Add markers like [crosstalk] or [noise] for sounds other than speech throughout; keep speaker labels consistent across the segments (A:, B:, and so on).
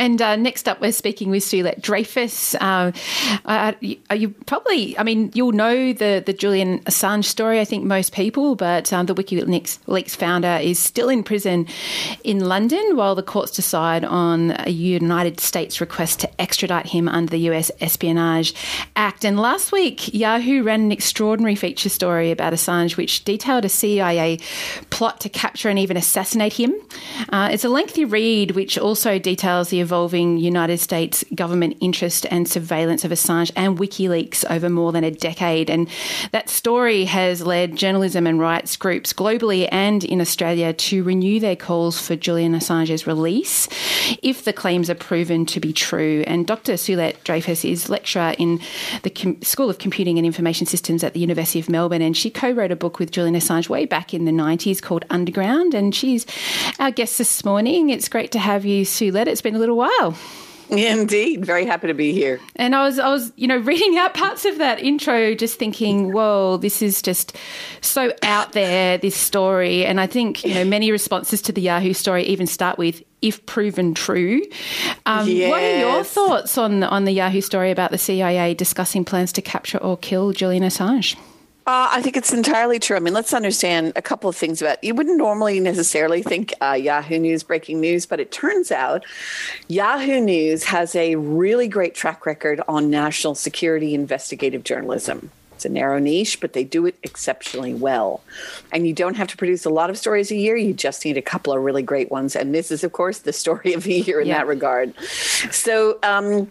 A: And uh, next up, we're speaking with Suelette Dreyfus. Uh, uh, you, you, probably, I mean, you'll know the, the Julian Assange story, I think most people, but um, the WikiLeaks Leaks founder is still in prison in London while the courts decide on a United States request to extradite him under the US Espionage Act. And last week, Yahoo ran an extraordinary feature story about Assange, which detailed a CIA plot to capture and even assassinate him. Uh, it's a lengthy read, which also details the evolving United States government interest and surveillance of Assange and WikiLeaks over more than a decade. And that story has led journalism and rights groups globally and in Australia to renew their calls for Julian Assange's release if the claims are proven to be true. And Dr. Suelette Dreyfus is lecturer in the Com- School of Computing and Information Systems at the University of Melbourne, and she co wrote a book with Julian Assange way back in the 90s called Underground. And she's our guest this morning. It's great to have you, Suelette. It's been a little while.
B: Indeed, very happy to be here.
A: And I was, I was, you know, reading out parts of that intro, just thinking, "Whoa, this is just so out there." This story, and I think you know many responses to the Yahoo story even start with "if proven true." Um,
B: yes.
A: What are your thoughts on on the Yahoo story about the CIA discussing plans to capture or kill Julian Assange?
B: Uh, I think it's entirely true. I mean, let's understand a couple of things about. You wouldn't normally necessarily think uh, Yahoo News breaking news, but it turns out Yahoo News has a really great track record on national security investigative journalism. It's a narrow niche, but they do it exceptionally well. And you don't have to produce a lot of stories a year. You just need a couple of really great ones. And this is, of course, the story of the year in
A: Yeah.
B: that regard. So, um,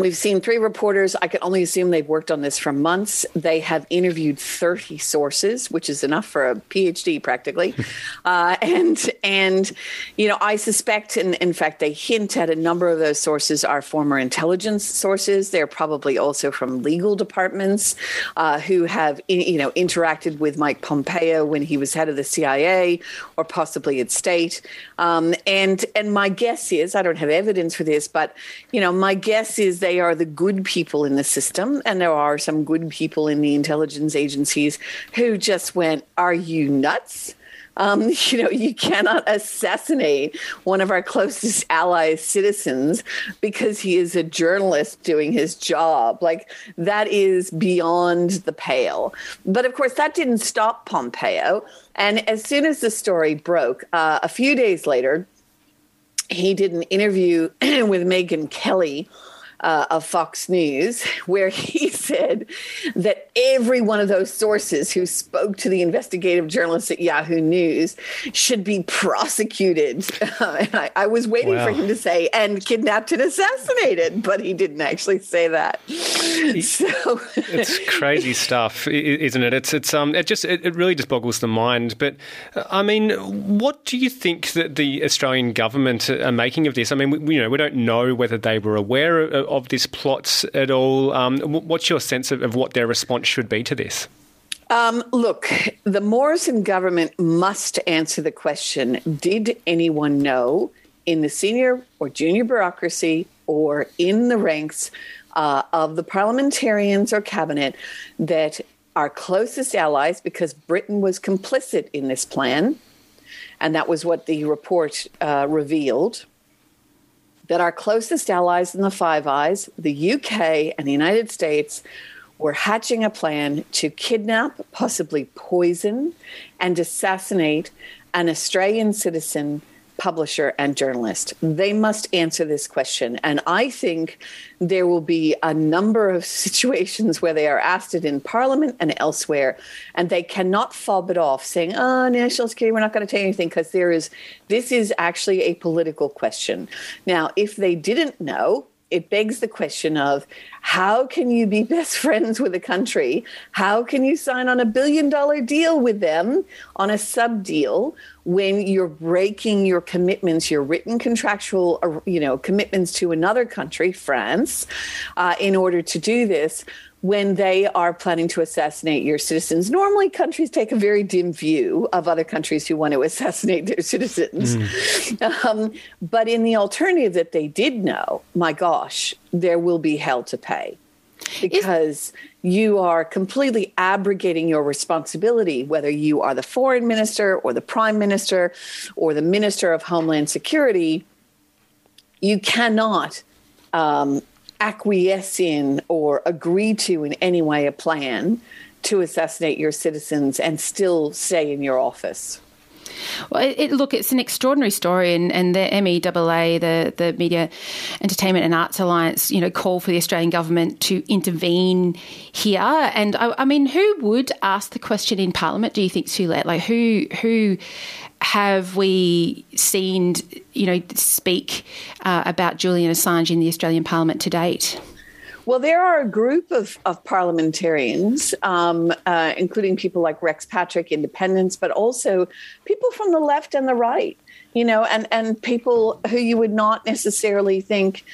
B: We've seen three reporters. I can only assume they've worked on this for months. They have interviewed 30 sources, which is enough for a PhD practically. [laughs] uh, and, and, you know, I suspect, and in fact, they hint at a number of those sources are former intelligence sources. They're probably also from legal departments uh, who have, you know, interacted with Mike Pompeo when he was head of the CIA or possibly at state. Um, and, and my guess is, I don't have evidence for this, but, you know, my guess is they are the good people in the system, and there are some good people in the intelligence agencies who just went, Are you nuts? Um, [laughs] you know, you cannot assassinate one of our closest allies' citizens because he is a journalist doing his job. Like, that is beyond the pale. But of course, that didn't stop Pompeo. And as soon as the story broke, uh, a few days later, he did an interview [clears throat] with Megyn Kelly uh, of Fox News, [laughs] where he [laughs] said that every one of those sources who spoke to the investigative journalists at Yahoo News should be prosecuted. Uh, [laughs] and I, I was waiting
C: Wow.
B: for him to say, and kidnapped and assassinated, but he didn't actually say that. So.
C: It's crazy stuff, isn't it? It's it's um it just it, it really just boggles the mind. But uh, I mean, what do you think that the Australian government are making of this? I mean, we, you know, we don't know whether they were aware of, of this plot at all. Um, what's your sense of, of what their response should be to this?
B: Um, look, the Morrison government must answer the question Did anyone know in the senior or junior bureaucracy or in the ranks uh, of the parliamentarians or cabinet that our closest allies, because Britain was complicit in this plan, and that was what the report uh, revealed, that our closest allies in the Five Eyes, the UK and the United States, were hatching a plan to kidnap, possibly poison, and assassinate an Australian citizen, publisher, and journalist. They must answer this question. And I think there will be a number of [laughs] situations where they are asked it in Parliament and elsewhere, and they cannot fob it off saying, oh, national security, we're not going to tell you anything, because there is, this is actually a political question. Now, if they didn't know, it begs the question of how can you be [laughs] best friends with a country? How can you sign on a billion dollar deal with them on a sub deal when you're breaking your commitments, your written contractual, uh, you know, commitments to another country, France, uh, in order to do this? When they are planning to assassinate your citizens. Normally, countries take a very dim view of other countries who want to [laughs] assassinate their citizens. Mm. Um, but in the alternative that they did know, my gosh, there will be hell to pay because you are completely abrogating your responsibility, whether you are the foreign minister or the prime minister or the minister of homeland security. You cannot um, acquiesce in or agree to in any way a plan to assassinate your citizens and still stay in your office.
A: Well, it, it, look, it's an extraordinary story, and, and the MEAA, the the Media, Entertainment and Arts Alliance, you know, call for the Australian government to intervene here. And I, I mean, who would ask the question in Parliament? Do you think, Suelette? Like, who who have we seen, you know, speak uh, about Julian Assange in the Australian Parliament to date?
B: Well, there are a group of, of parliamentarians, um, uh, including people like Rex Patrick, independents, but also people from the left and the right you know, and, and people who you would not necessarily think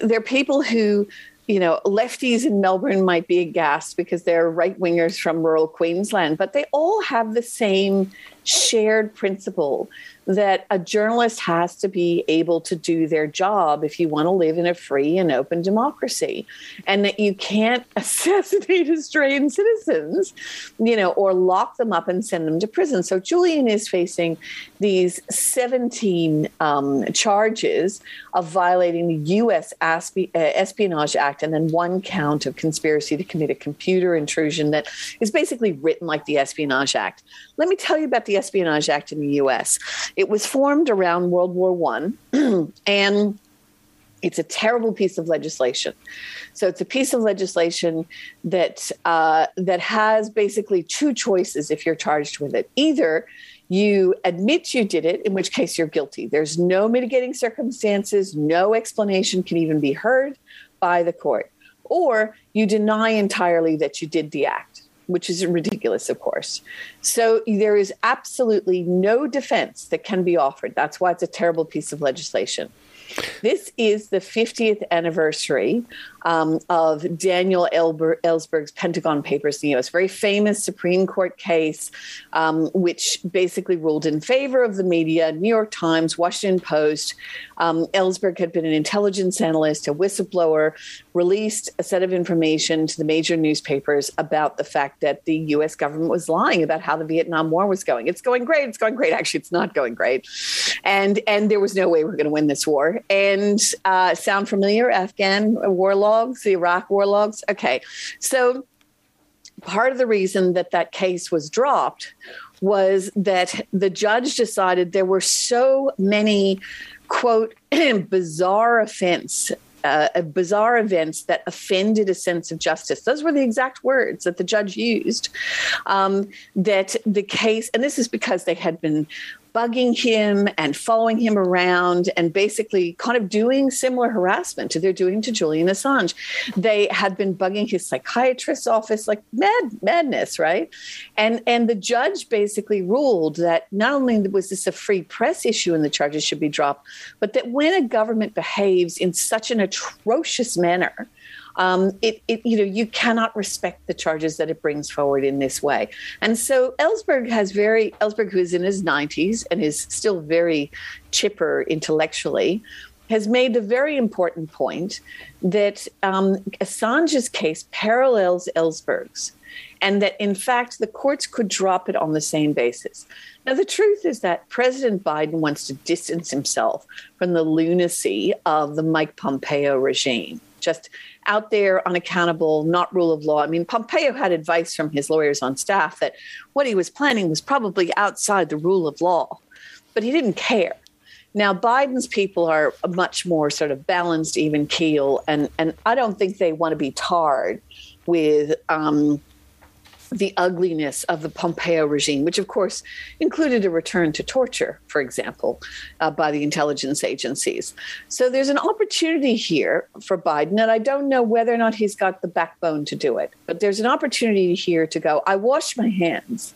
B: they're people who, you know, lefties in Melbourne might be aghast because they're right wingers from rural Queensland, but they all have the same shared principle that a journalist has to be able to do their job if you want to live in a free and open democracy and that you can't [laughs] assassinate Australian citizens, you know, or lock them up and send them to prison. So Julian is facing these 17 um, charges of violating the U.S. Uh, Espionage Act and then one count of conspiracy to commit a computer intrusion that is basically written like the Espionage Act. Let me tell you about the Espionage Act in the U.S. It was formed around World War One, [clears throat] and it's a terrible piece of legislation. So it's a piece of legislation that uh, that has basically two choices if you're charged with it. Either you admit you did it, in which case you're guilty. There's no mitigating circumstances, no explanation can even be heard by the court. Or you deny entirely that you did the act which is ridiculous, of course. So there is absolutely no defense that can be offered. That's why it's a terrible piece of legislation. This is the 50th anniversary um, of Daniel Elber- Ellsberg's Pentagon Papers in the U.S., very famous Supreme Court case, um, which basically ruled in favor of the media. New York Times, Washington Post. Um, Ellsberg had been an intelligence analyst, a whistleblower, released a set of information to the major newspapers about the fact that the U.S. government was lying about how the Vietnam War was going. It's going great. It's going great. Actually, it's not going great, and and there was no way we we're going to win this war. And uh, sound familiar? Afghan war logs, the Iraq war logs. Okay, so part of the reason that that case was dropped was that the judge decided there were so many quote [clears throat] bizarre offense uh, bizarre events that offended a sense of justice. Those were the exact words that the judge used. Um, that the case, and this is because they had been bugging him and following him around and basically kind of doing similar harassment to they're doing to Julian Assange. They had been bugging his psychiatrist's office like mad madness, right? And and the judge basically ruled that not only was this a free press issue and the charges should be dropped, but that when a government behaves in such an atrocious manner, um, it, it, you know, you cannot respect the charges that it brings forward in this way. And so Ellsberg has very, Ellsberg, who is in his 90s and is still very chipper intellectually, has made the very important point that um, Assange's case parallels Ellsberg's, and that in fact the courts could drop it on the same basis. Now, the truth is that President Biden wants to distance himself from the lunacy of the Mike Pompeo regime. Just out there, unaccountable, not rule of law. I mean, Pompeo had advice from his lawyers on staff that what he was planning was probably outside the rule of law, but he didn't care. Now, Biden's people are much more sort of balanced, even keel, and, and I don't think they want to be tarred with um, the ugliness of the Pompeo regime, which of course included a return to torture, for example, uh, by the intelligence agencies. So there's an opportunity here for Biden, and I don't know whether or not he's got the backbone to do it, but there's an opportunity here to go, I wash my hands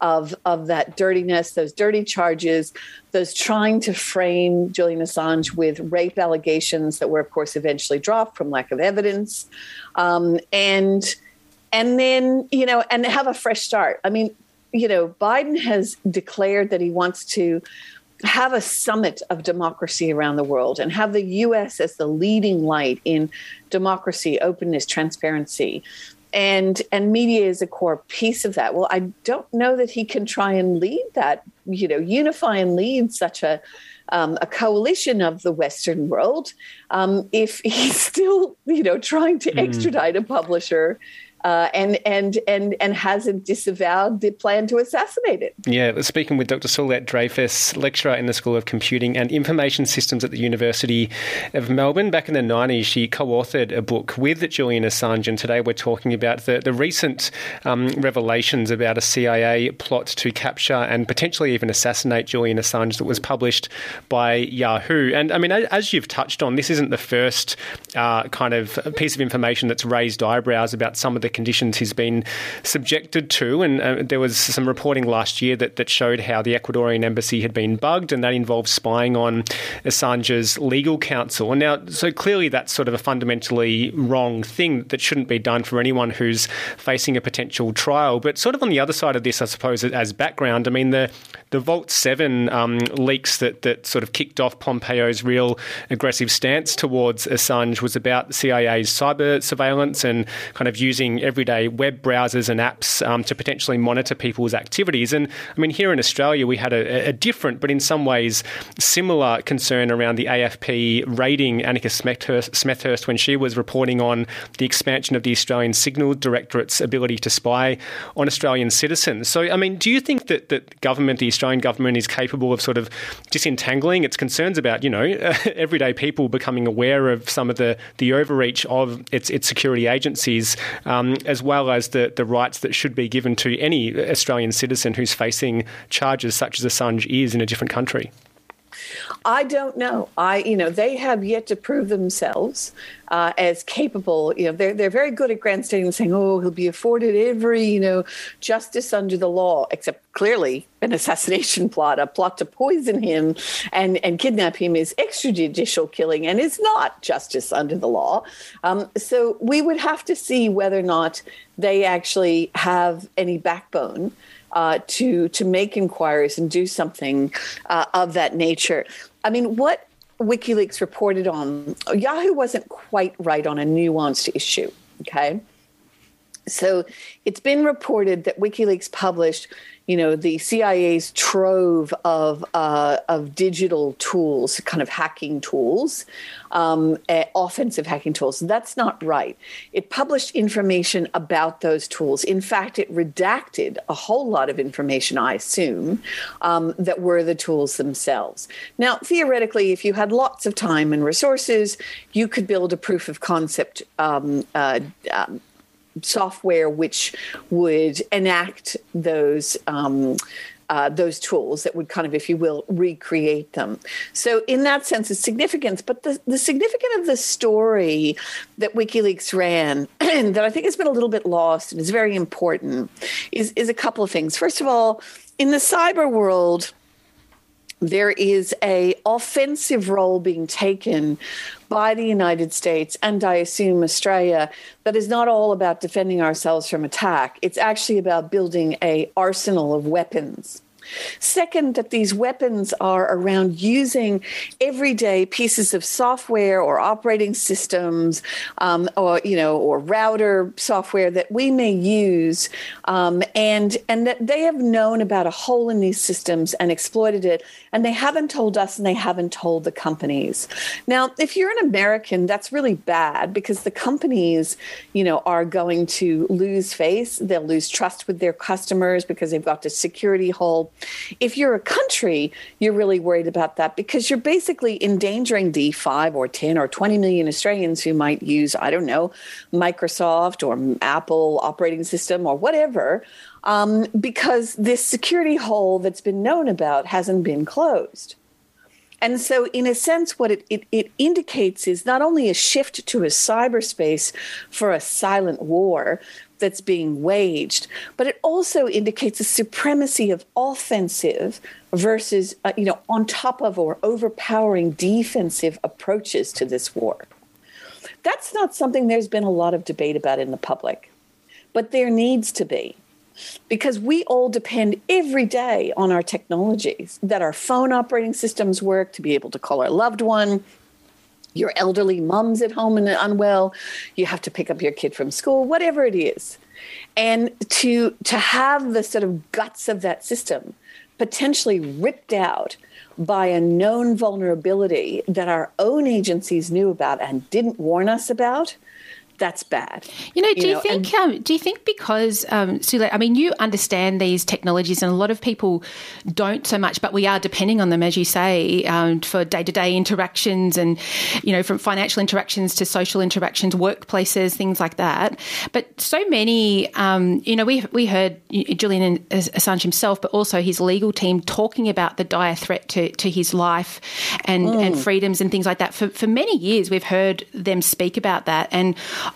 B: of, of that dirtiness, those dirty charges, those trying to frame Julian Assange with rape allegations that were, of course, eventually dropped from lack of evidence. Um, and and then you know, and have a fresh start. I mean, you know, Biden has declared that he wants to have a summit of democracy around the world and have the US as the leading light in democracy, openness, transparency. And and media is a core piece of that. Well, I don't know that he can try and lead that, you know, unify and lead such a um, a coalition of the Western world um, if he's [laughs] still, you know, trying to mm. extradite a publisher uh, and and and and hasn't disavowed the plan to assassinate it.
C: Yeah, speaking with Dr. Suelette Dreyfus, lecturer in the School of Computing and Information Systems at the University of Melbourne. Back in the 90s, she co-authored a book with Julian Assange, and today we're talking about the, the recent um, revelations about a CIA plot to capture and potentially even assassinate Julian Assange that was published by Yahoo. And I mean, as you've touched on, this isn't the first uh, kind of piece of information that's raised eyebrows about some of the conditions he's been subjected to. And uh, there was some reporting last year that, that showed how the Ecuadorian embassy had been bugged, and that involved spying on Assange's legal counsel. And now, so clearly, that's sort of a fundamentally wrong thing that shouldn't be done for anyone who's facing a potential trial. But sort of on the other side of this, I suppose, as background, I mean, the the Vault 7 um, leaks that, that sort of kicked off Pompeo's real aggressive stance towards Assange was about the CIA's cyber surveillance and kind of using everyday web browsers and apps um, to potentially monitor people's activities. And I mean, here in Australia, we had a, a different, but in some ways similar concern around the AFP raiding Annika Smethurst, when she was reporting on the expansion of the Australian Signal Directorate's ability to spy on Australian citizens. So, I mean, do you think that, that government, the Australian government, is capable of sort of disentangling its concerns about, you know, [laughs] everyday people becoming aware of some of the, the overreach of its, its security agencies um, as well as the, the rights that should be given to any Australian citizen who's facing charges such as Assange is in a different country?
B: I don't know. I, you know, they have yet to prove themselves uh, as capable. You know, they're they're very good at grandstanding and saying, "Oh, he'll be afforded every, you know, justice under the law," except clearly an assassination [laughs] plot, a plot to poison him and and kidnap him is extrajudicial killing and is not justice under the law. Um, so we would have to see whether or not they actually have any backbone uh, to to make inquiries and do something uh, of that nature. I mean, what WikiLeaks reported on Yahoo wasn't quite right on a nuanced issue. Okay, so it's been reported that WikiLeaks published you know the CIA's trove of uh, of digital tools, kind of hacking tools, um, uh, offensive hacking tools. That's not right. It published information about those tools. In fact, it redacted a whole lot of information. I assume um, that were the tools themselves. Now, theoretically, if you had lots of time and resources, you could build a proof of concept. Um, uh, um, software which would enact those um, uh, those tools that would kind of, if you will, recreate them. So, in that sense, it's significance. But the, the significance of the story that WikiLeaks ran, [clears throat] that I think has been a little bit lost and is very important, is, is a couple of things. First of all, in the cyber world, there is a offensive role being taken by the United States and I assume Australia that is not all about defending ourselves from attack. It's actually about building a arsenal of weapons. Second, that these weapons are around using everyday pieces of software or operating systems, um, or you know, or router software that we may use, um, and and that they have known about a hole in these systems and exploited it, and they haven't told us, and they haven't told the companies. Now, if you're an American, that's really bad because the companies, you know, are going to lose face. They'll lose trust with their customers because they've got a security hole if you're a country, you're really worried about that because you're basically endangering the 5 or 10 or 20 million Australians who might use, I don't know, Microsoft or Apple operating system or whatever, um, because this security hole that's been known about hasn't been closed. And so, in a sense, what it, it, it, indicates is not only a shift to a cyberspace for a silent war, that's being waged, but it also indicates a supremacy of offensive versus, uh, you know, on top of or overpowering defensive approaches to this war. That's not something there's been a lot of debate about in the public. but there needs to be because we all depend every day on our technologies that our phone operating systems work to be able to call our loved one your elderly mum's at home and unwell you have to pick up your kid from school whatever it is. And to to have the sort of guts of that system potentially ripped out by a known vulnerability that our own agencies knew about and didn't warn us about that's bad.
A: You know, do you, you know, think? And, um, do you think because um, Sule, I mean, you understand these technologies, and a lot of people don't so much, but we are depending on them, as you say, um, for day to day interactions, and you know, from financial interactions to social interactions, workplaces, things like that. But so many, um, you know, we we heard Julian Assange himself, but also his legal team talking about the dire threat to, to his life and mm. and freedoms and things like that. For for many years, we've heard them speak about that, and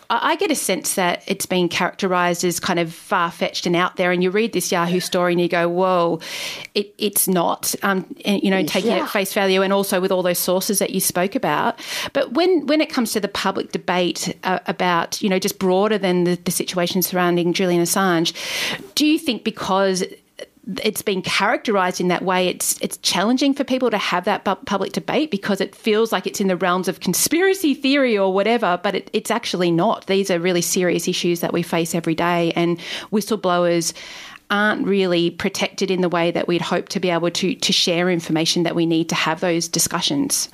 A: I get a sense that it's been characterised as kind of far fetched and out there. And you read this Yahoo story and you go, "Whoa, it, it's not." Um, and, you know, taking yeah. it at face value, and also with all those sources that you spoke about. But when when it comes to the public debate uh, about, you know, just broader than the, the situation surrounding Julian Assange, do you think because it's been characterized in that way, it's it's challenging for people to have that public debate because it feels like it's in the realms of conspiracy theory or whatever, but it, it's actually not. These are really serious issues that we face every day, and whistleblowers aren't really protected in the way that we'd hope to be able to to share information that we need to have those discussions.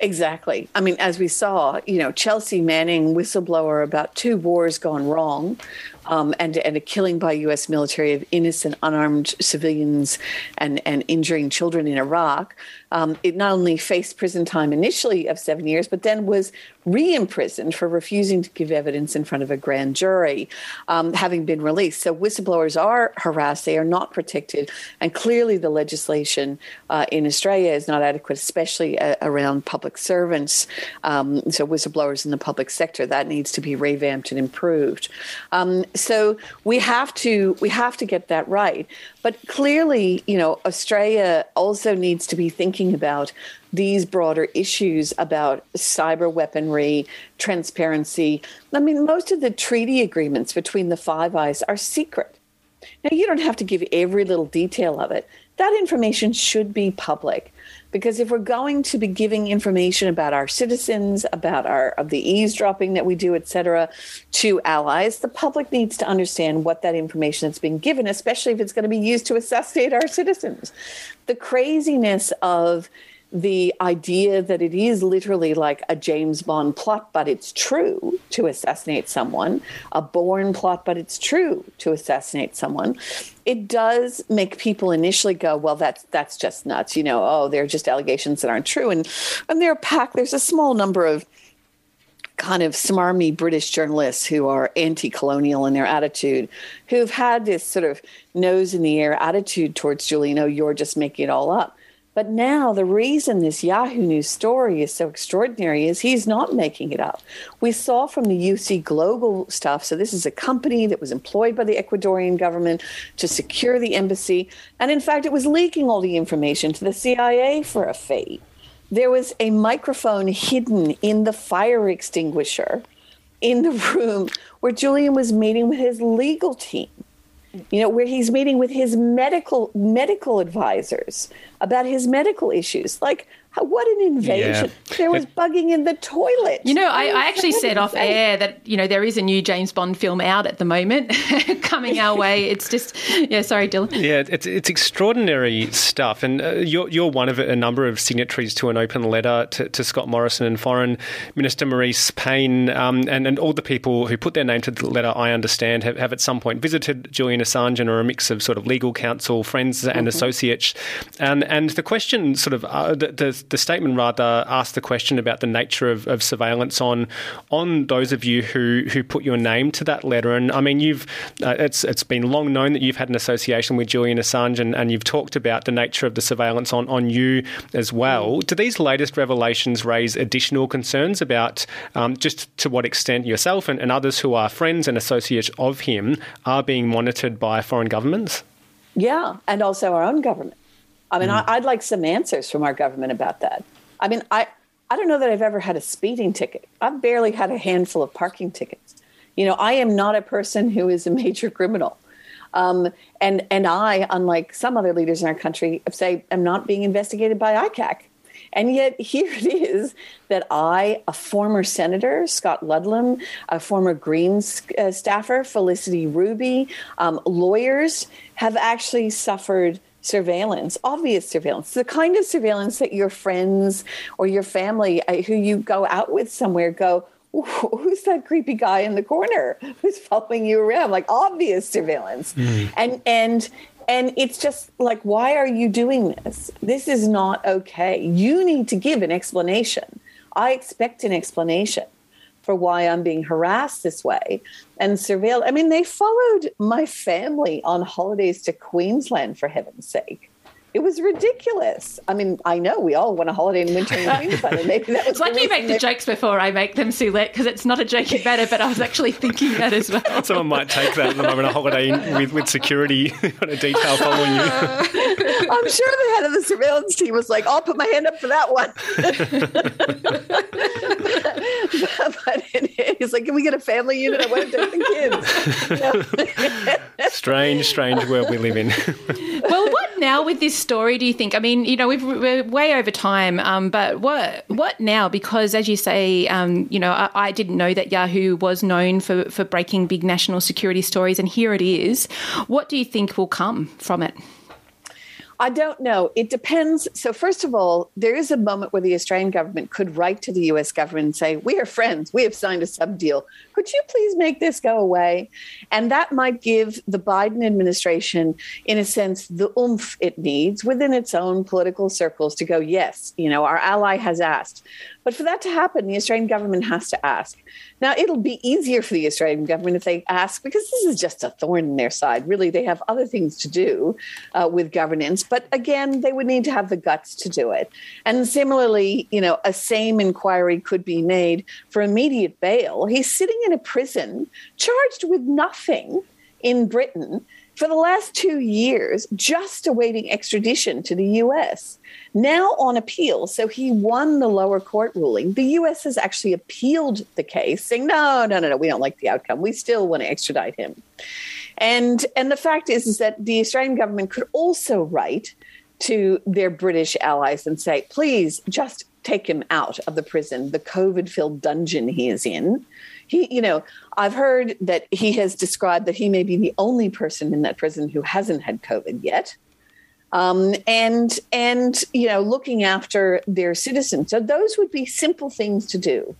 B: Exactly. I mean, as we saw, you know, Chelsea Manning, whistleblower about two wars gone wrong, um, and, and a killing by U.S. military of innocent, unarmed civilians and, and injuring children in Iraq. Um, it not only faced prison time initially of seven years, but then was re imprisoned for refusing to give evidence in front of a grand jury, um, having been released. So whistleblowers are harassed, they are not protected. And clearly, the legislation uh, in Australia is not adequate, especially uh, around public servants. Um, so, whistleblowers in the public sector, that needs to be revamped and improved. Um, so we have to we have to get that right. But clearly, you know, Australia also needs to be thinking about these broader issues about cyber weaponry, transparency. I mean, most of the treaty agreements between the Five Eyes are secret. Now, you don't have to give every little detail of it. That information should be public because if we're going to be giving information about our citizens about our of the eavesdropping that we do et cetera to allies the public needs to understand what that information is being given especially if it's going to be used to assassinate our citizens. The craziness of the idea that it is literally like a James Bond plot, but it's true to assassinate someone, a Bourne plot, but it's true to assassinate someone. It does make people initially go, well, that's that's just nuts, you know. Oh, they're just allegations that aren't true, and and they're packed. There's a small number of kind of smarmy British journalists who are anti-colonial in their attitude, who've had this sort of nose in the air attitude towards Julian. Oh, you're just making it all up. But now the reason this Yahoo News story is so extraordinary is he's not making it up. We saw from the UC Global stuff. So this is a company that was employed by the Ecuadorian government to secure the embassy. And in fact, it was leaking all the information to the CIA for a fee. There was a microphone hidden in the fire extinguisher in the room where Julian was meeting with his legal team you know where he's meeting with his medical medical advisors about his medical issues like what an invasion! Yeah. There was bugging in the toilet.
A: You know, I, I actually said off air that you know there is a new James Bond film out at the moment [laughs] coming our way. It's just yeah. Sorry, Dylan.
C: Yeah, it's it's extraordinary stuff, and uh, you're you're one of a number of signatories to an open letter to, to Scott Morrison and Foreign Minister Marise Payne, um, and and all the people who put their name to the letter. I understand have, have at some point visited Julian Assange and are a mix of sort of legal counsel, friends, and mm-hmm. associates, and and the question sort of uh, the, the the statement rather asked the question about the nature of, of surveillance on on those of you who who put your name to that letter. And I mean, you've uh, it's it's been long known that you've had an association with Julian Assange, and, and you've talked about the nature of the surveillance on on you as well. Do these latest revelations raise additional concerns about um, just to what extent yourself and, and others who are friends and associates of him are being monitored by foreign governments?
B: Yeah, and also our own government. I mean, mm. I, would like some answers from our government about that. I mean, I, I don't know that I've ever had a speeding ticket. I've barely had a handful of parking tickets. You know, I am not a person who is a major criminal. Um, and and I, unlike some other leaders in our country, say am not being investigated by ICAC. And yet, [laughs] here it is that I, a former senator, Scott Ludlam, a former Greens uh, staffer, Felicity Ruby, um, lawyers have actually suffered surveillance, obvious surveillance, the kind of surveillance that your friends or your family uh, who you go out with somewhere go, who's that creepy guy in the corner who's following you around? Like obvious surveillance. Mm. and and and it's just like why are you doing this? This is not okay. You need to give an explanation. I expect an explanation for why i'm being harassed this way. And surveilled i mean they followed my family on holidays to queensland for heaven's sake it was ridiculous. I mean, I know we all want a holiday in winter in Queensland, and maybe that was.
A: It's like you make the jokes before I make them, Suelette, because it's not a joking matter. But I was actually thinking that as well. [laughs]
C: Someone might take that at the moment a holiday with with security [laughs] on a detail following you. [laughs]
B: I'm sure the head of the surveillance team was like, "I'll put my hand up for that one." but he's like, "Can we get a family unit? I want to take
C: the kids." strange, strange world we live in.
A: well, what now with this story do you think? I mean, you know, we are way over time, um, but what what now? Because as you say, um, you know, I, I, didn't know that Yahoo was known for for breaking big national security stories, and here it is. What do you think will come from it?
B: I don't know. It depends. So, first of all, there is a moment where the Australian government could write to the US government and say, We are friends. We have signed a sub deal. Could you please make this go away? And that might give the Biden administration, in a sense, the oomph it needs within its own political circles to go, Yes, you know, our ally has asked. But for that to happen, the Australian government has to ask. Now, it'll be easier for the Australian government if they ask, because this is just a thorn in their side. Really, they have other things to do uh, with governance. But again, they would need to have the guts to do it. And similarly, you know, a same inquiry could be made for immediate bail. He's sitting in a prison charged with nothing in Britain for the last two years, just awaiting extradition to the US. Now on appeal, so he won the lower court ruling. The US has actually appealed the case, saying, no, no, no, no, we don't like the outcome. We still want to extradite him. And, and the fact is, is that the Australian government could also write to their British allies and say, please just take him out of the prison, the COVID filled dungeon he is in he, you know, I've heard that he has described that he may be the only person in that prison who hasn't had COVID yet. Um, and and you know looking after their citizens. So those would be simple things to do,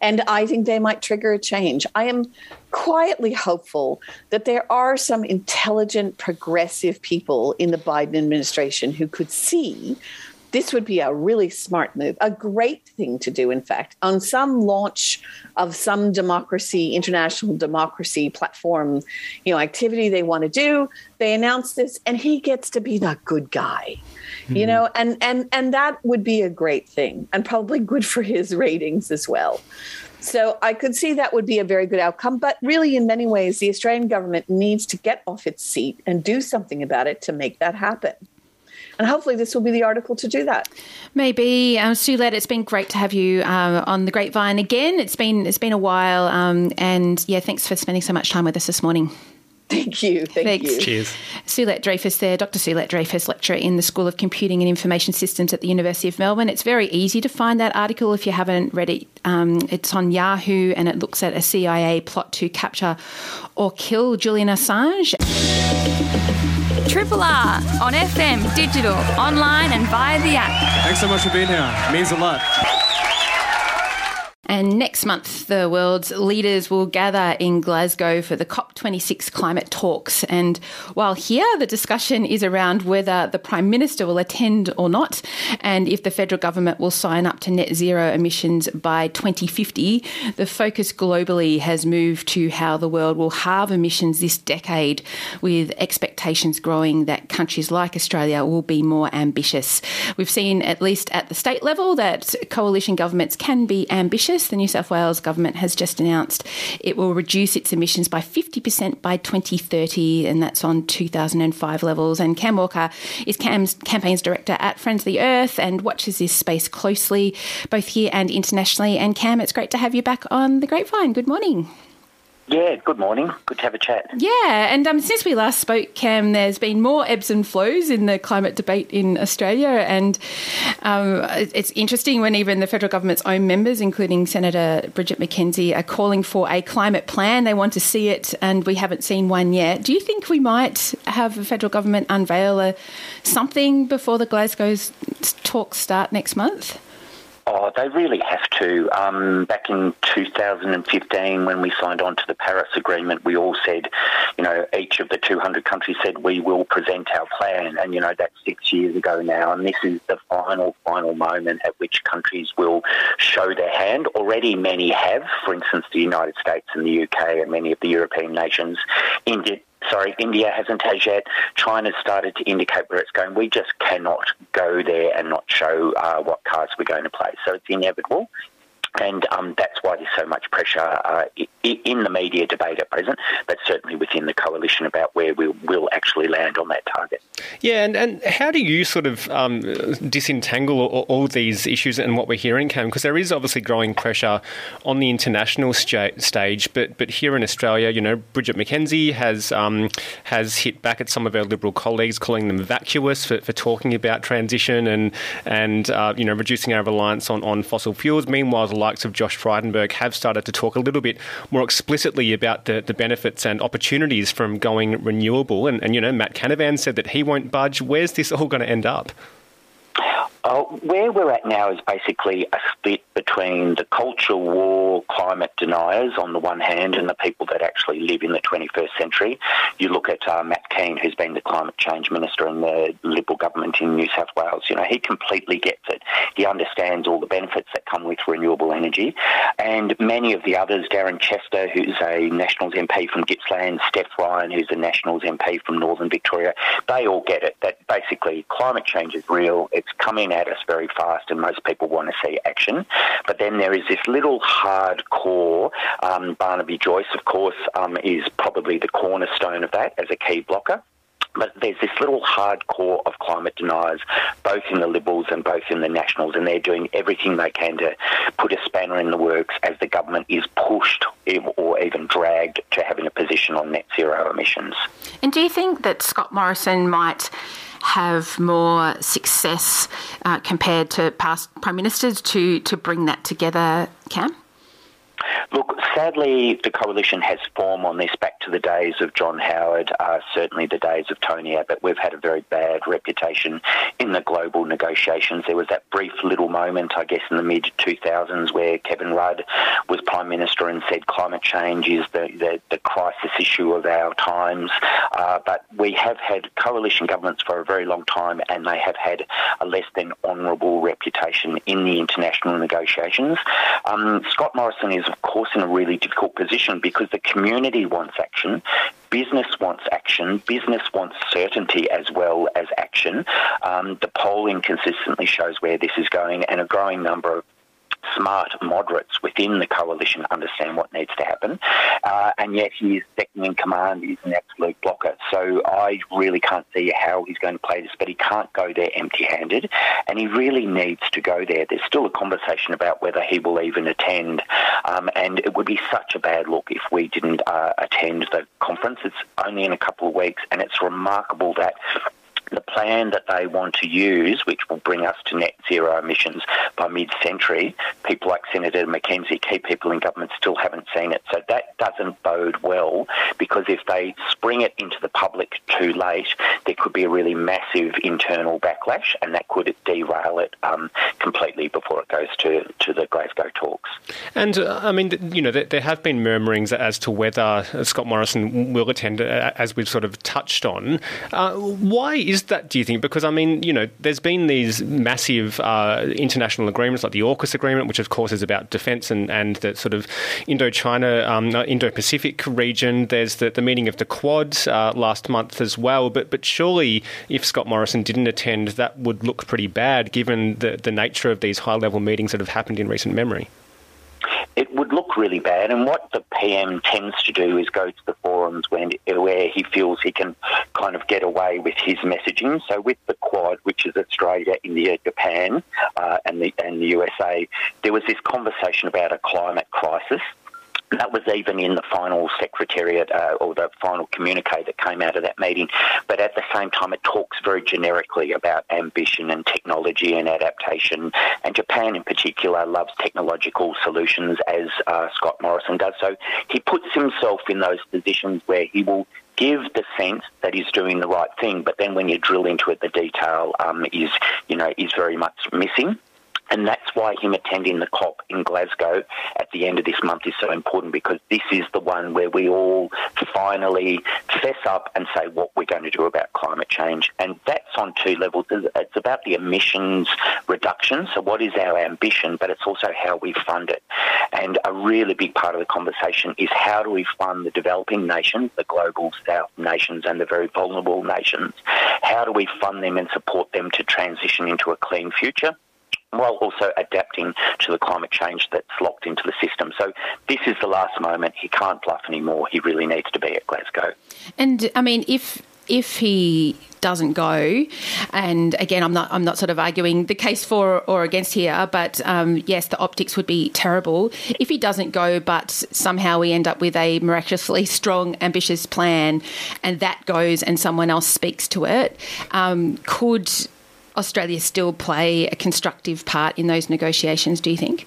B: and I think they might trigger a change. I am quietly hopeful that there are some intelligent, progressive people in the Biden administration who could see this would be a really smart move, a great thing to do, in fact. On some launch of some democracy, international democracy platform, you know, activity they want to do, they announce this and he gets to be the good guy. Mm-hmm. You know, and and and that would be a great thing and probably good for his ratings as well. So I could see that would be a very good outcome. But really, in many ways, the Australian government needs to get off its seat and do something about it to make that happen. And hopefully, this will be the article to do that.
A: Maybe, um, Suelette, it's been great to have you uh, on the Grapevine again. It's been it's been a while, um, and yeah, thanks for spending so much time with us this morning.
B: Thank you. Thank Thanks. you.
C: Cheers.
A: Suelette Dreyfus there, Dr. Suelette Dreyfus, lecturer in the School of Computing and Information Systems at the University of Melbourne. It's very easy to find that article if you haven't read it. Um, it's on Yahoo and it looks at a CIA plot to capture or kill Julian Assange.
D: Triple R on FM, digital, online, and via the app.
E: Thanks so much for being here. It means a lot.
A: And next month, the world's leaders will gather in Glasgow for the COP26 climate talks. And while here, the discussion is around whether the Prime Minister will attend or not, and if the federal government will sign up to net zero emissions by 2050, the focus globally has moved to how the world will halve emissions this decade, with expectations growing that countries like Australia will be more ambitious. We've seen, at least at the state level, that coalition governments can be ambitious the New South Wales government has just announced it will reduce its emissions by 50% by 2030, and that's on 2005 levels. And Cam Walker is Cam's campaigns director at Friends of the Earth and watches this space closely, both here and internationally. And Cam, it's great to have you back on the Grapevine. Good morning.
F: Yeah, good morning. Good to have a chat.
A: Yeah, and um, since we last spoke, Cam, there's been more ebbs and flows in the climate debate in Australia, and um, it's interesting when even the federal government's own members, including Senator Bridget McKenzie, are calling for a climate plan. They want to see it, and we haven't seen one yet. Do you think we might have the federal government unveil a, something before the Glasgow talks start next month?
F: Oh, they really have to. Um, back in 2015, when we signed on to the Paris Agreement, we all said, you know, each of the 200 countries said we will present our plan. And, you know, that's six years ago now. And this is the final, final moment at which countries will show their hand. Already many have, for instance, the United States and the UK and many of the European nations. India, sorry, India hasn't as yet. China's started to indicate where it's going. We just cannot go there and not show uh, what cards we're going to play. So it's inevitable. And um, that's why there's so much pressure uh, in the media debate at present, but certainly within the coalition about where we will actually land on that target.
C: Yeah, and, and how do you sort of um, disentangle all, all, these issues and what we're hearing, Cam? Because there is obviously growing pressure on the international sta- stage, but but here in Australia, you know, Bridget McKenzie has um, has hit back at some of our Liberal colleagues, calling them vacuous for, for talking about transition and and uh, you know reducing our reliance on, on fossil fuels. Meanwhile, likes of Josh Frydenberg have started to talk a little bit more explicitly about the, the benefits and opportunities from going renewable. And, and, you know, Matt Canavan said that he won't budge. Where's this all going to end up?
F: Uh, where we're at now is basically a split between the culture war climate deniers on the one hand and the people that actually live in the 21st century. You look at uh, Matt Kean, who's been the climate change minister in the Liberal government in New South Wales. You know, he completely gets it. He understands all the benefits that come with renewable energy. And many of the others, Darren Chester, who's a Nationals MP from Gippsland, Steph Ryan, who's a Nationals MP from Northern Victoria, they all get it that basically climate change is real. It's coming at us very fast, and most people want to see action. But then there is this little hardcore. Um, Barnaby Joyce, of course, um, is probably the cornerstone of that as a key blocker. But there's this little hardcore of climate deniers, both in the Liberals and both in the Nationals, and they're doing everything they can to put a spanner in the works as the government is pushed or even dragged to having a position on net zero emissions.
A: And do you think that Scott Morrison might have more success uh, compared to past prime ministers to, to bring that together, Cam?
F: Look, sadly, the coalition has formed on this back to the days of John Howard, uh, certainly the days of Tony Abbott. We've had a very bad reputation in the global negotiations. There was that brief little moment, I guess, in the mid 2000s where Kevin Rudd was Prime Minister and said climate change is the, the, the crisis issue of our times. Uh, but we have had coalition governments for a very long time and they have had a less than honourable reputation in the international negotiations. Um, Scott Morrison is, of course, in a really difficult position because the community wants action, business wants action, business wants certainty as well as action. Um, the polling consistently shows where this is going, and a growing number of smart moderates within the coalition understand what needs to happen. Uh, and yet his second in command is an absolute blocker. So I really can't see how he's going to play this, but he can't go there empty handed. And he really needs to go there. There's still a conversation about whether he will even attend. Um, and it would be such a bad look if we didn't uh, attend the conference. It's only in a couple of weeks, and it's remarkable that the plan that they want to use, which will bring us to net zero emissions by mid-century, people like Senator McKenzie, key people in government still haven't seen it. So that doesn't bode well because if they spring it into the public too late, there could be a really massive internal backlash and that could derail it um, completely before it goes to, to the Glasgow talks.
C: And, uh, I mean, you know, there, have been murmurings as to whether Scott Morrison will attend, uh, as we've sort of touched on. Uh, why is that, do you think? Because, I mean, you know, there's been these massive uh, international agreements like the AUKUS agreement, which, of course, is about defence and, and the sort of Indochina, um, uh, Indo Pacific region. There's the, the meeting of the Quad uh, last month as well. But, but surely, if Scott Morrison didn't attend, that would look pretty bad given the, the nature of these high level meetings that have happened in recent memory
F: it would look really bad. And what the PM tends to do is go to the forums when, where he feels he can kind of get away with his messaging. So with the Quad, which is Australia, India, Japan, uh, and the and the USA, there was this conversation about a climate crisis That was even in the final secretariat uh, or the final communique that came out of that meeting. But at the same time, it talks very generically about ambition and technology and adaptation. And Japan, in particular, loves technological solutions, as uh, Scott Morrison does. So he puts himself in those positions where he will give the sense that he's doing the right thing, but then when you drill into it, the detail um, is, you know, is very much missing. And that's why him attending the COP in Glasgow at the end of this month is so important because this is the one where we all finally fess up and say what we're going to do about climate change. And that's on two levels. It's about the emissions reduction. So, what is our ambition? But it's also how we fund it. And a really big part of the conversation is how do we fund the developing nations, the global south nations, and the very vulnerable nations? How do we fund them and support them to transition into a clean future? While also adapting to the climate change that's locked into the system. So this is the last moment. He can't bluff anymore. He really needs to be at Glasgow.
A: And I mean, if if he doesn't go, and again, I'm not I'm not sort of arguing the case for or against here, but um, yes, the optics would be terrible if he doesn't go. But somehow we end up with a miraculously [laughs] strong, ambitious plan, and that goes, and someone else speaks to it. Um, could Australia still play a constructive part in those negotiations, do you think?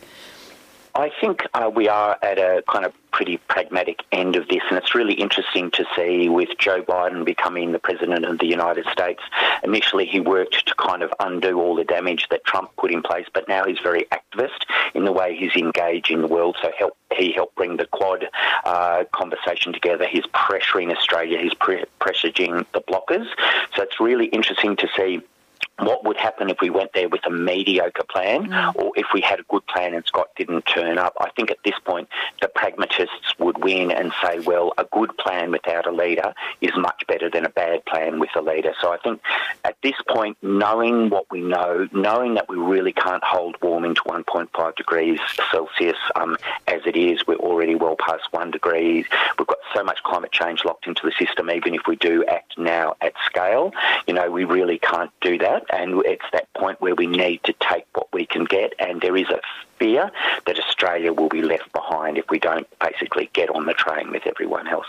F: I think uh, we are at a kind of pretty pragmatic end of this, and it's really interesting to see with Joe Biden becoming the president of the United States. Initially, he worked to kind of undo all the damage that Trump put in place, but now he's very activist in the way he's engaged in the world. So help, he helped bring the Quad uh, conversation together. He's pressuring Australia. He's pre- pressuring the blockers. So it's really interesting to see what would happen if we went there with a mediocre plan mm. or if we had a good plan and Scott didn't turn up. I think at this point the pragmatists would win and say, well, a good plan without a leader is much better than a bad plan with a leader. So I think at this point, knowing what we know, knowing that we really can't hold warming to 1.5 degrees Celsius um, as it is, we're already well past one degree. We've got so much climate change locked into the system, even if we do act now at scale, you know, we really can't do that and it's that point where we need to take what we can get, and there is a fear that Australia will be left behind if we don't basically get on the train with everyone else.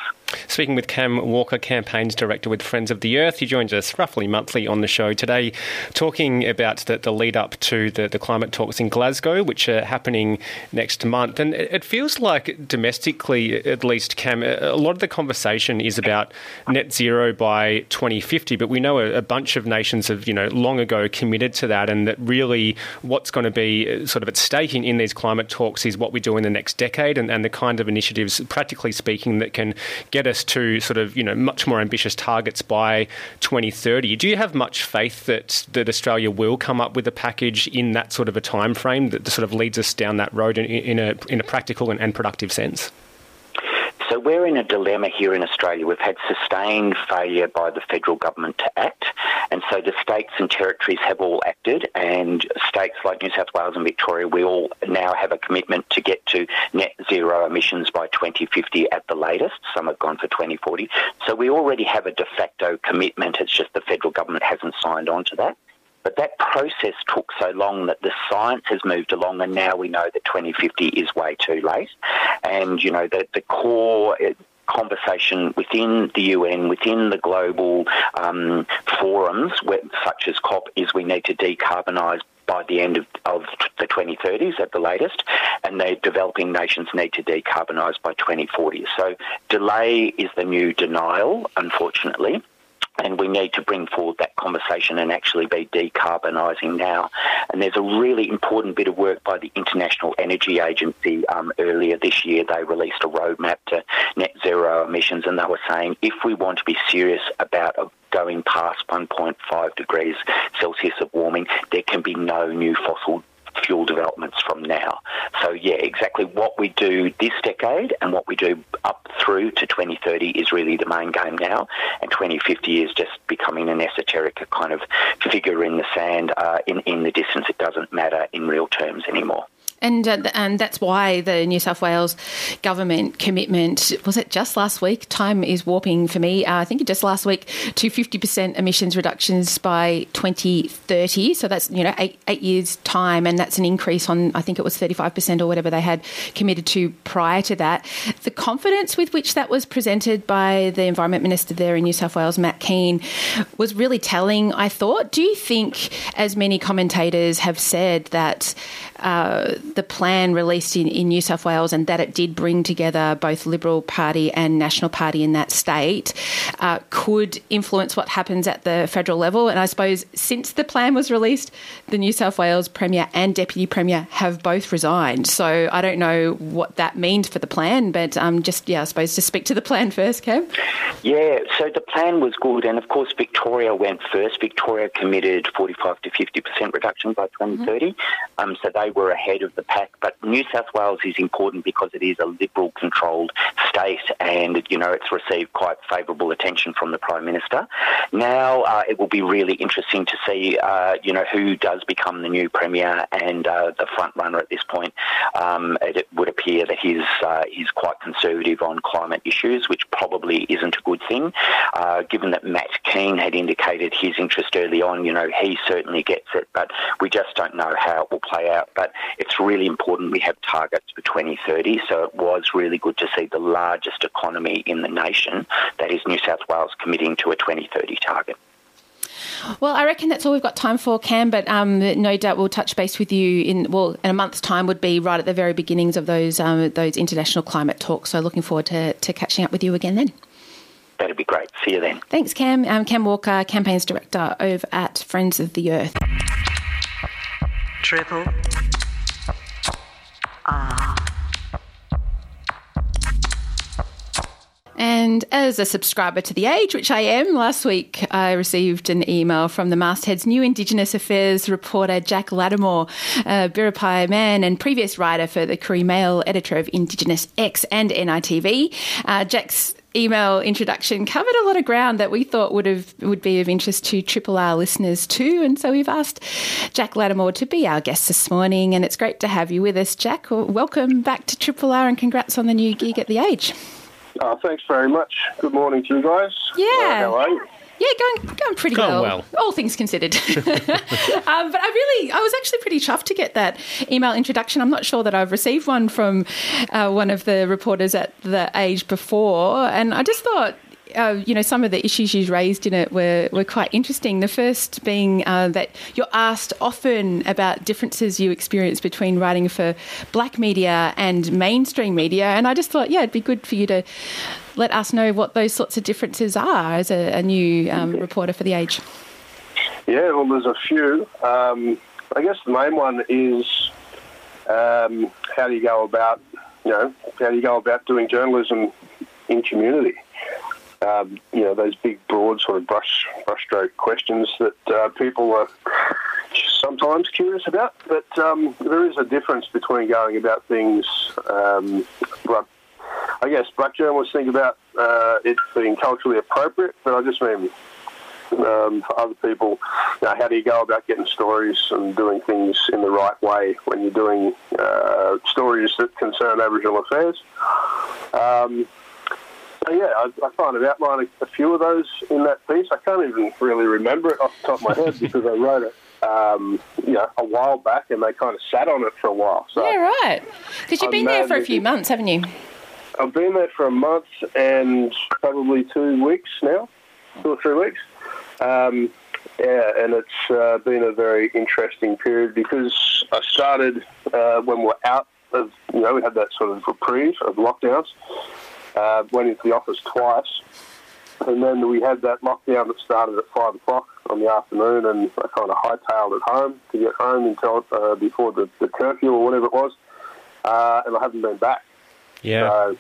C: Speaking with Cam Walker, Campaigns Director with Friends of the Earth, he joins us roughly monthly on the show today, talking about the, the lead up to the, the climate talks in Glasgow, which are happening next month. And it feels like domestically, at least, Cam, a lot of the conversation is about net zero by 2050, but we know a, a bunch of nations have, you know, long ago committed to that, and that really what's going to be uh, sort of at stake in, in these climate talks is what we do in the next decade and, and the kind of initiatives, practically speaking, that can get us to sort of, you know, much more ambitious targets by 2030. Do you have much faith that, that Australia will come up with a package in that sort of a time frame that sort of leads us down that road in, in a, in a practical and, and productive sense?
F: So we're in a dilemma here in Australia. We've had sustained failure by the federal government to act, and so the states and territories have all acted, and states like New South Wales and Victoria, we all now have a commitment to get to net zero emissions by 2050 at the latest. Some have gone for 2040. So we already have a de facto commitment. It's just the federal government hasn't signed on to that. But that process took so long that the science has moved along, and now we know that 2050 is way too late. And, you know, the, the core uh, conversation within the UN, within the global um, forums, such as COP, is we need to decarbonise by the end of, of, the 2030s at the latest, and the developing nations need to decarbonise by 2040. So delay is the new denial, unfortunately and we need to bring forward that conversation and actually be decarbonising now. And there's a really important bit of work by the International Energy Agency um, earlier this year. They released a roadmap to net zero emissions, and they were saying if we want to be serious about going past 1.5 degrees Celsius of warming, there can be no new fossil fuel developments from now. So, yeah, exactly what we do this decade and what we do up through to 2030 is really the main game now, and 2050 is just becoming an esoteric kind of figure in the sand uh, in, in the distance. It doesn't matter in real terms anymore.
A: And, uh, and that's why the New South Wales government commitment was it just last week? Time is warping for me. Uh, I think it just last week to 50% emissions reductions by 2030. So that's you know eight, eight years time, and that's an increase on I think it was 35% or whatever they had committed to prior to that. The confidence with which that was presented by the Environment Minister there in New South Wales, Matt Kean, was really telling. I thought. Do you think, as many commentators have said, that uh, the plan released in, in New South Wales and that it did bring together both Liberal Party and National Party in that state uh, could influence what happens at the federal level. And I suppose since the plan was released, the New South Wales Premier and Deputy Premier have both resigned. So I don't know what that means for the plan, but um, just, yeah, I suppose to speak to the plan first, Cam.
F: Yeah, so the plan was good. And of course, Victoria went first. Victoria committed 45 to 50% reduction by 2030. Mm-hmm. Um, so they were ahead of the pack. But New South Wales is important because it is a Liberal controlled state and, you know, it's received quite favourable attention from the Prime Minister. Now uh, it will be really interesting to see, uh, you know, who does become the new Premier and uh, the front runner at this point. Um, it would appear that he's, uh, he's quite conservative on climate issues, which probably isn't a good thing. Uh, given that Matt Kean had indicated his interest early on, you know, he certainly gets it, but we just don't know how it will play out. But it's really important we have targets for 2030. So it was really good to see the largest economy in the nation, that is New South Wales, committing to a 2030 target.
A: Well, I reckon that's all we've got time for, Cam. But um, no doubt we'll touch base with you in well in a month's time. Would be right at the very beginnings of those um, those international climate talks. So looking forward to, to catching up with you again then.
F: That'd be great. See you then.
A: Thanks, Cam. Um, Cam Walker, campaigns director over at Friends of the Earth. Triple R. And as a subscriber to The Age, which I am, last week I received an email from the Masthead's new Indigenous Affairs reporter, Jack Latimore, a Biripi man and previous writer for the Koori Mail, editor of Indigenous X and NITV. Uh, Jack's email introduction covered a lot of ground that we thought would have would be of interest to Triple R listeners too, and so we've asked Jack Latimore to be our guest this morning, and it's great to have you with us, Jack. Welcome back to Triple R, and congrats on the new gig at the Age.
G: Oh, thanks very much. Good morning to you guys.
A: Yeah.
G: Uh, how are you?
A: Yeah, going going pretty
C: going
A: well,
C: well,
A: all things considered. [laughs] [laughs] um, but I really, I was actually pretty chuffed to get that email introduction. I'm not sure that I've received one from uh, one of the reporters at the age before, and I just thought uh, you know, some of the issues you raised in it were, were quite interesting. The first being uh, that you're asked often about differences you experience between writing for black media and mainstream media. And I just thought, yeah, it'd be good for you to let us know what those sorts of differences are as a, a new um, reporter for The Age.
G: Yeah, well, there's a few. Um, I guess the main one is um, how do you go about, you know, how do you go about doing journalism in community? Um, you know, those big, broad sort of brush brushstroke questions that uh, people are sometimes curious about. But um, there is a difference between going about things. Um, I guess black journalists think about uh, it being culturally appropriate, but I just mean um, for other people, you know, how do you go about getting stories and doing things in the right way when you're doing uh, stories that concern Aboriginal affairs? Um, so yeah, I, I kind of outlined a, a, few of those in that piece. I can't even really remember it off the top of my head [laughs] because I wrote it, um, you know, a while back, and they kind of sat on it for a while.
A: So yeah, right. Because you've been there for a few months, haven't you?
G: I've been there for a month and probably two weeks now, two or three weeks. Um, yeah, and it's uh, been a very interesting period because I started uh, when we we're out of, you know, we had that sort of reprieve of lockdowns uh, went into the office twice. And then we had that lockdown that started at five o'clock on the afternoon, and I kind of hightailed it home to get home until uh, before the, the curfew or whatever it was, uh, and I haven't been back.
C: Yeah.
G: So,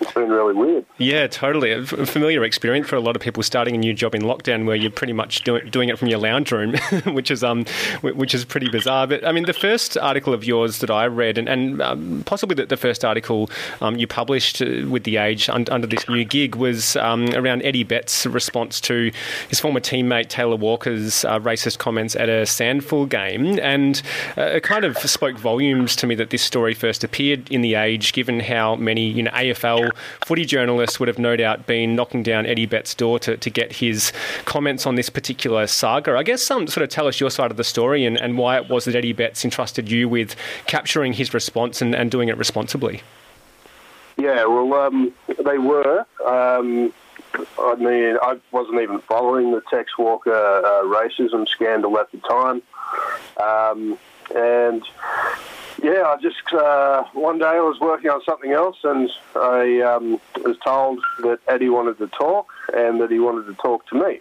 G: it's been really weird.
C: Yeah, totally. A familiar experience for a lot of people starting a new job in lockdown, where you're pretty much do- doing it from your lounge room, [laughs] which is um, which is pretty bizarre. But I mean, the first article of yours that I read, and, and um, possibly the, the, first article um, you published uh, with the Age un- under this new gig, was um, around Eddie Betts' response to his former teammate Taylor Walker's uh, racist comments at a SANFL game, and uh, it kind of spoke volumes to me that this story first appeared in the Age, given how many you know AFL footy journalists would have no doubt been knocking down Eddie Betts' door to, to get his comments on this particular saga. I guess some sort of tell us your side of the story and, and why it was that Eddie Betts entrusted you with capturing his response and, and doing it responsibly.
G: Yeah, well, um, they were. Um, I mean, I wasn't even following the Tex Walker uh, racism scandal at the time. Um, and yeah, I just uh, one day I was working on something else, and I um, was told that Eddie wanted to talk and that he wanted to talk to me.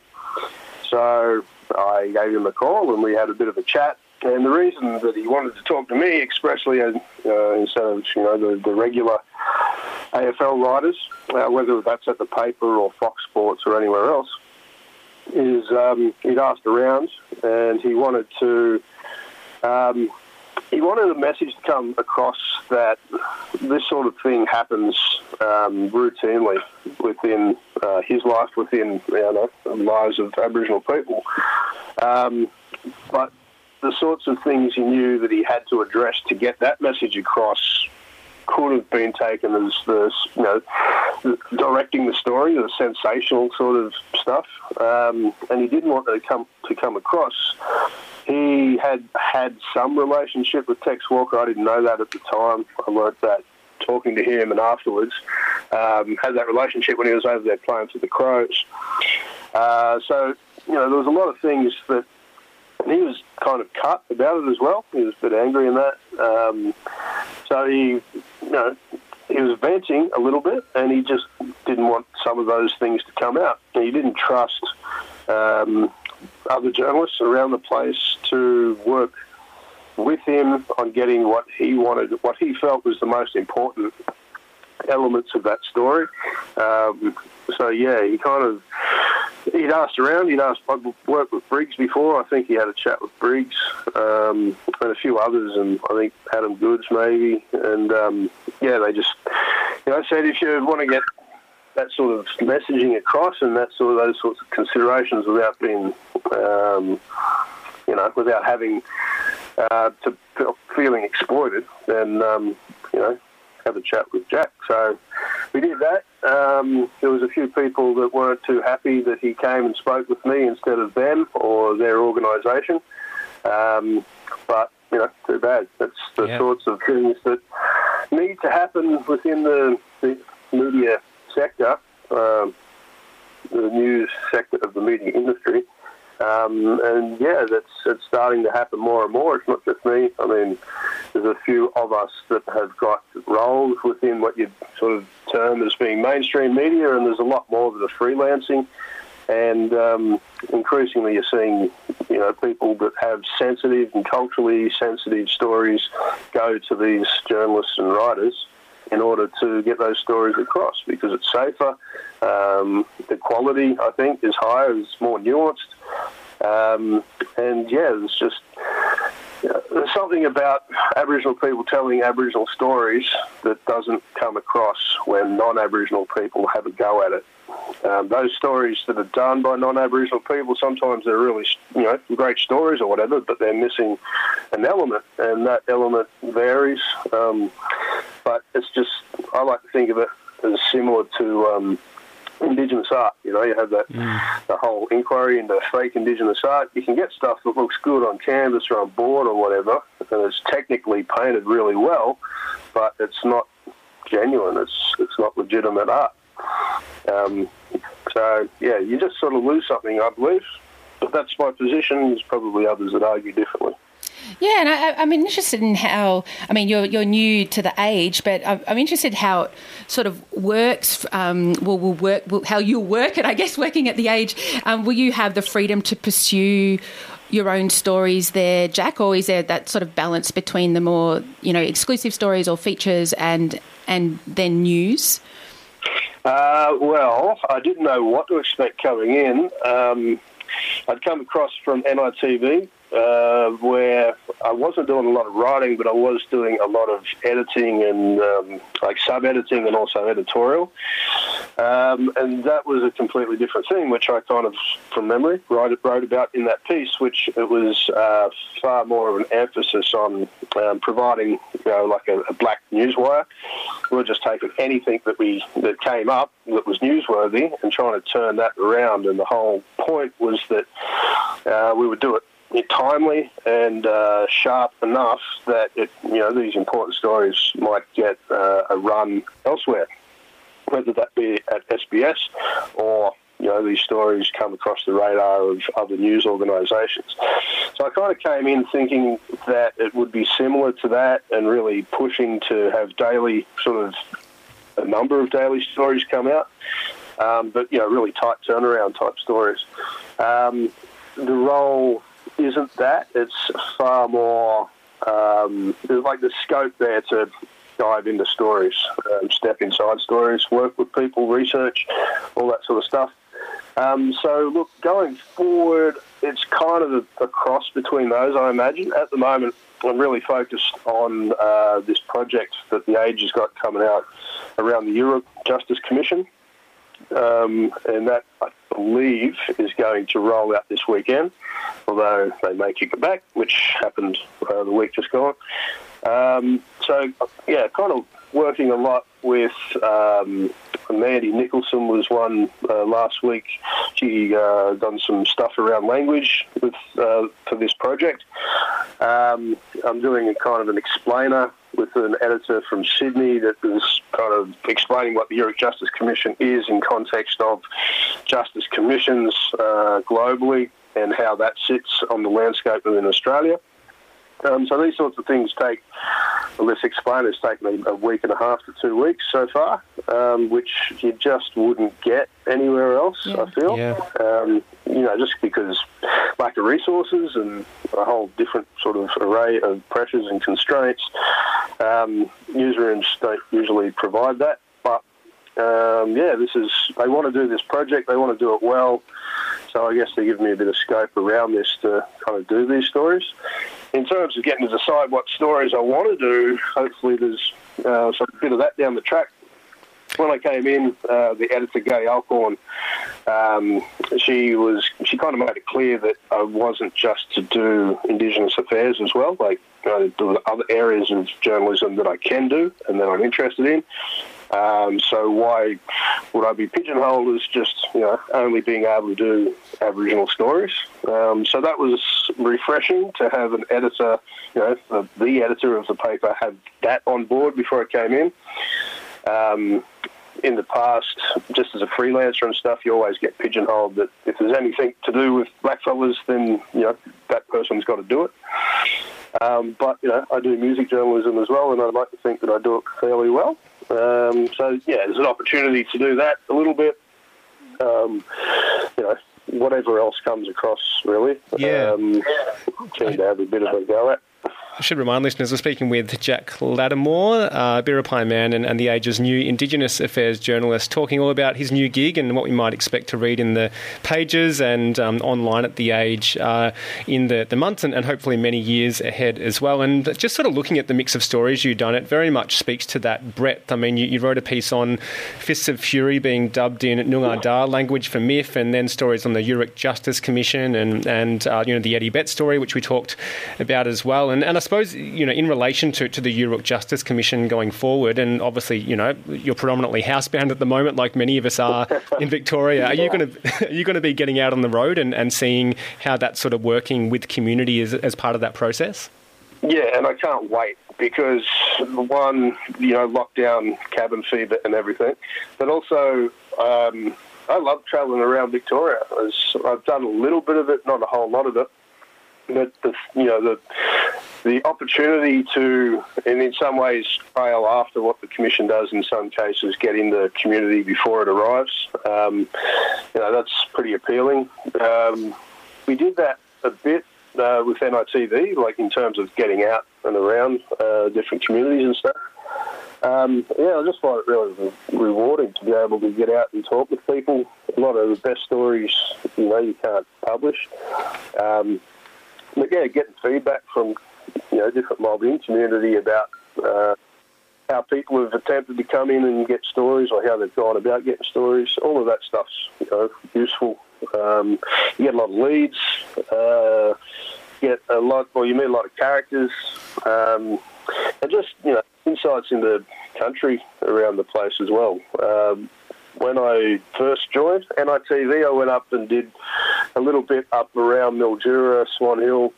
G: So I gave him a call, and we had a bit of a chat. And the reason that he wanted to talk to me expressly, uh, instead of you know the, the regular AFL writers, uh, whether that's at the paper or Fox Sports or anywhere else, is um, he'd asked around and he wanted to um, he wanted a message to come across that this sort of thing happens um, routinely within uh, his life, within you know, lives of Aboriginal people. Um, but the sorts of things he knew that he had to address to get that message across could have been taken as the you know directing the story, the sensational sort of stuff, um, and he didn't want to come to come across he had had some relationship with Tex Walker. I didn't know that at the time. I learned that talking to him and afterwards. Um, had that relationship when he was over there playing for the Crows. Uh, so, you know, there was a lot of things that and he was kind of cut about it as well. He was a bit angry in that. Um, so he, you know, he was venting a little bit, and he just didn't want some of those things to come out. He didn't trust um, other journalists around the place to work with him on getting what he wanted, what he felt was the most important elements of that story. Um, so yeah, he kind of he'd asked around. He'd asked. I'd worked with Briggs before. I think he had a chat with Briggs um, and a few others, and I think Adam Goodes maybe. And um, yeah, they just you know said if you want to get that sort of messaging across and that sort of those sorts of considerations without being, um, you know, without having uh, to feeling exploited, then um, you know, have a chat with Jack. So we did that. Um, there was a few people that weren't too happy that he came and spoke with me instead of them or their organisation. Um, but you know, too bad. That's the yeah. sorts of things that need to happen within the, the media sector, um, the news sector of the media industry. Um, and yeah, that's it's starting to happen more and more. It's not just me. I mean, there's a few of us that have got roles within what you'd sort of term as being mainstream media, and there's a lot more that are freelancing. And um, increasingly, you're seeing, you know, people that have sensitive and culturally sensitive stories go to these journalists and writers in order to get those stories across because it's safer. Um, the quality, I think, is higher, it's more nuanced. Um, and yeah, it's just there's something about Aboriginal people telling Aboriginal stories that doesn't come across when non-Aboriginal people have a go at it. Um, those stories that are done by non-Aboriginal people, sometimes they're really, you know, great stories or whatever, but they're missing an element, and that element varies. Um, but it's just, I like to think of it as similar to um, Indigenous art. You know, you have that mm. the whole inquiry into fake Indigenous art. You can get stuff that looks good on canvas or on board or whatever, and it's technically painted really well, but it's not genuine. It's it's not legitimate art. Um, so yeah, you just sort of lose something, I believe. But that's my position. There's probably others that argue differently.
A: Yeah, and I, am interested in how. I mean, you're you're new to the age, but I'm, interested how it sort of works. Um, will will work will, how you work, and I guess working at the age, um, will you have the freedom to pursue your own stories there, Jack, or is there that sort of balance between the more you know exclusive stories or features and and then news?
G: Uh, well, I didn't know what to expect coming in. Um, I'd come across from NITV uh, where I wasn't doing a lot of writing, but I was doing a lot of editing and um, like sub editing and also editorial. Um, and that was a completely different thing, which I kind of, from memory, wrote, wrote about in that piece, which it was uh, far more of an emphasis on um, providing, you know, like a, a black newswire. We were just taking anything that we that came up that was newsworthy and trying to turn that around. And the whole point was that uh, we would do it timely and uh, sharp enough that it, you know these important stories might get uh, a run elsewhere, whether that be at SBS or you know these stories come across the radar of other news organisations. So I kind of came in thinking that it would be similar to that and really pushing to have daily sort of a number of daily stories come out, um, but you know really tight turnaround type stories. Um, the role isn't that. It's far more. Um, there's like the scope there to dive into stories, um, step inside stories, work with people, research, all that sort of stuff. Um, so, look, going forward, it's kind of a, a, cross between those, I imagine. At the moment, I'm really focused on uh, this project that the Age has got coming out around the Yoorrook Justice Commission. Um, and that, I believe, is going to roll out this weekend although they may kick it back, which happened uh, the week just gone. Um, so, yeah, kind of working a lot with um, Mandy Nicholson was one uh, last week. She uh, done some stuff around language with uh, for this project. Um, I'm doing a kind of an explainer with an editor from Sydney that is kind of explaining what the Yoorrook Justice Commission is in context of justice commissions uh, globally and how that sits on the landscape within Australia. Um, so these sorts of things take, well, this explainers take me a week and a half to two weeks so far, um, which you just wouldn't get anywhere else, yeah. I feel.
C: Yeah.
G: Um, you know, just because lack of resources and a whole different sort of array of pressures and constraints, um, newsrooms don't usually provide that. Um, yeah, this is, they want to do this project, they want to do it well. So I guess they give me a bit of scope around this to kind of do these stories. In terms of getting to decide what stories I want to do, hopefully there's uh, some bit of that down the track. When I came in, uh, the editor Gay Alcorn, um, she was she kind of made it clear that I wasn't just to do Indigenous affairs as well. Like you know, there were other areas of journalism that I can do and that I'm interested in. Um, so why would I be pigeonholed as just you know only being able to do Aboriginal stories? Um, so that was refreshing to have an editor, you know, the, the, editor of the paper, have that on board before I came in. Um, in the past, just as a freelancer and stuff, you always get pigeonholed that if there's anything to do with blackfellas, then you know that person's got to do it. Um, but you know, I do music journalism as well, and I'd like to think that I do it fairly well. Um, so yeah, there's an opportunity to do that a little bit. Um, you know, whatever else comes across, really.
C: Yeah.
G: Um, keen to have a bit of a go at.
C: I should remind listeners we're speaking with Jack Latimore, uh, Biripi man and, and, the Age's new Indigenous Affairs journalist, talking all about his new gig and what we might expect to read in the pages and um, online at the Age uh, in the, the months and, and, hopefully many years ahead as well. And just sort of looking at the mix of stories you've done, it very much speaks to that breadth. I mean, you, you wrote a piece on Fists of Fury being dubbed in Noongar language for myth, and then stories on the Yoorrook Justice Commission and, and uh, you know, the Eddie Betts story, which we talked about as well. And, and I suppose, you know, in relation to, to the Yoorrook Justice Commission going forward, and obviously, you know, you're predominantly housebound at the moment, like many of us are [laughs] in Victoria. Are you going to are you going to be getting out on the road and, and seeing how that's sort of working with community as, as part of that process?
G: Yeah, and I can't wait because one, you know, lockdown, cabin fever, and everything, but also. Um, I love travelling around Victoria. I've done a little bit of it, not a whole lot of it the, the you know the the opportunity to, and in some ways, fail after what the commission does. In some cases, get in the community before it arrives. Um, you know that's pretty appealing. Um, we did that a bit uh, with NITV, like in terms of getting out and around uh, different communities and stuff. um, yeah, I just find it really re- rewarding to be able to get out and talk with people. A lot of the best stories, you know, you can't publish. Um, but yeah, getting feedback from you know different mobbing community about uh, how people have attempted to come in and get stories, or how they've gone about getting stories. All of that stuff's you know useful. Um, you get a lot of leads. Uh, get a lot, or you meet a lot of characters, um, and just you know insights into the country around the place as well. Um, when I first joined NITV, I went up and did a little bit up around Mildura, Swan Hill,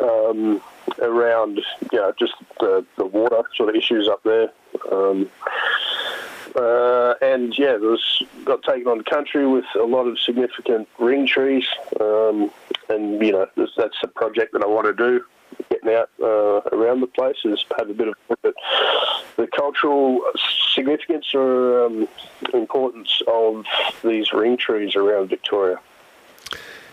G: um, around you know just the, the water sort of issues up there. Um, uh, and yeah, there was got taken on the country with a lot of significant ring trees, um, and you know that's, that's a project that I want to do. Getting out uh, around the place is have a bit of at the cultural significance or um, importance of these ring trees around Victoria.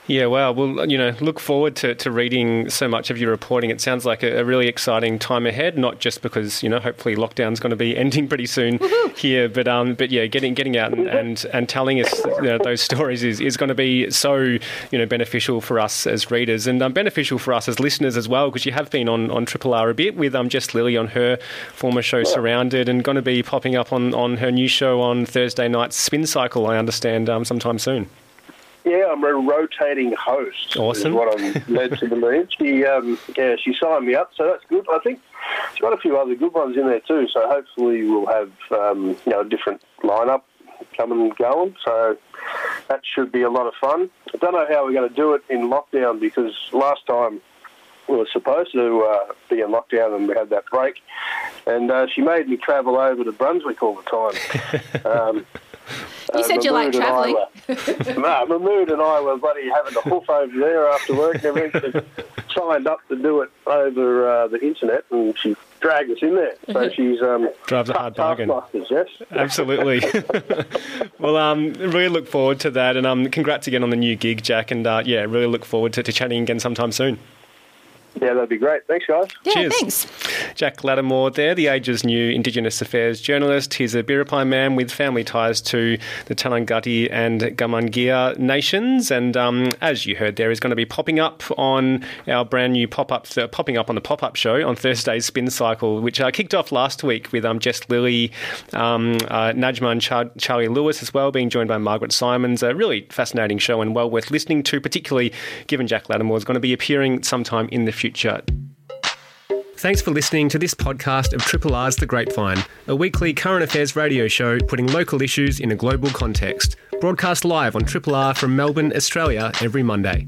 C: Yeah, well, Well, you know, look forward to, to reading so much of your reporting. It sounds like a, a really exciting time ahead, not just because, you know, hopefully lockdown's going to be [laughs] ending pretty soon here, but um, but yeah, getting getting out and, and, and telling us you know, those stories is, is going to be so, you know, beneficial for us as readers and um, beneficial for us as listeners as well, because you have been on, on Triple R a bit with um, Jess Lilley on her former show Surrounded and going to be popping up on, on her new show on Thursday night, Spin Cycle, I understand, um, sometime soon.
G: Yeah, I'm a rotating host.
C: Awesome.
G: Is what I'm led to believe. [laughs] She, um, yeah, she signed me up, so that's good. I think she's got a few other good ones in there too. So hopefully we'll have um, you know a different lineup coming and going. So that should be a lot of fun. I don't know how we're going to do it in lockdown because last time we were supposed to uh, be in lockdown and we had that break, and uh, she made me travel over to Brunswick all the time. [laughs] um,
A: You
G: uh,
A: said you like travelling.
G: I were- [laughs] no, Mahmood and I were bloody having to hoof over there after work and everything. She [laughs] signed up to do it over uh, the internet, and she dragged us in there. So she's um,
C: Drives a hard
G: tough
C: bargain.
G: taskmasters, yes.
C: Absolutely. [laughs] well, um, really look forward to that, and um, congrats again on the new gig, Jack. And uh, yeah, really look forward to, to chatting again sometime soon.
G: Yeah, that'd be great. Thanks, guys.
A: Yeah,
C: Cheers.
A: thanks.
C: Jack Latimore there, the Age's new Indigenous Affairs journalist. He's a Biripi man with family ties to the Tanangati and Gumbaynggirr nations. And um, as you heard there, he's going to be popping up on our brand new pop-up, uh, popping up on the pop-up show on Thursday's Spin Cycle, which uh, kicked off last week with um, Jess Lilly, um, uh, Najma and Char- Charlie Lewis as well, being joined by Margaret Simons. A really fascinating show and well worth listening to, particularly given Jack Latimore is going to be appearing sometime in the future. Thanks for listening to this podcast of Triple R's The Grapevine, a weekly current affairs radio show putting local issues in a global context. Broadcast live on Triple R from Melbourne, Australia, every Monday.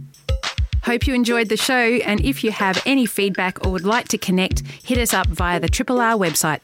D: Hope you enjoyed the show, and if you have any feedback or would like to connect, hit us up via the Triple R website.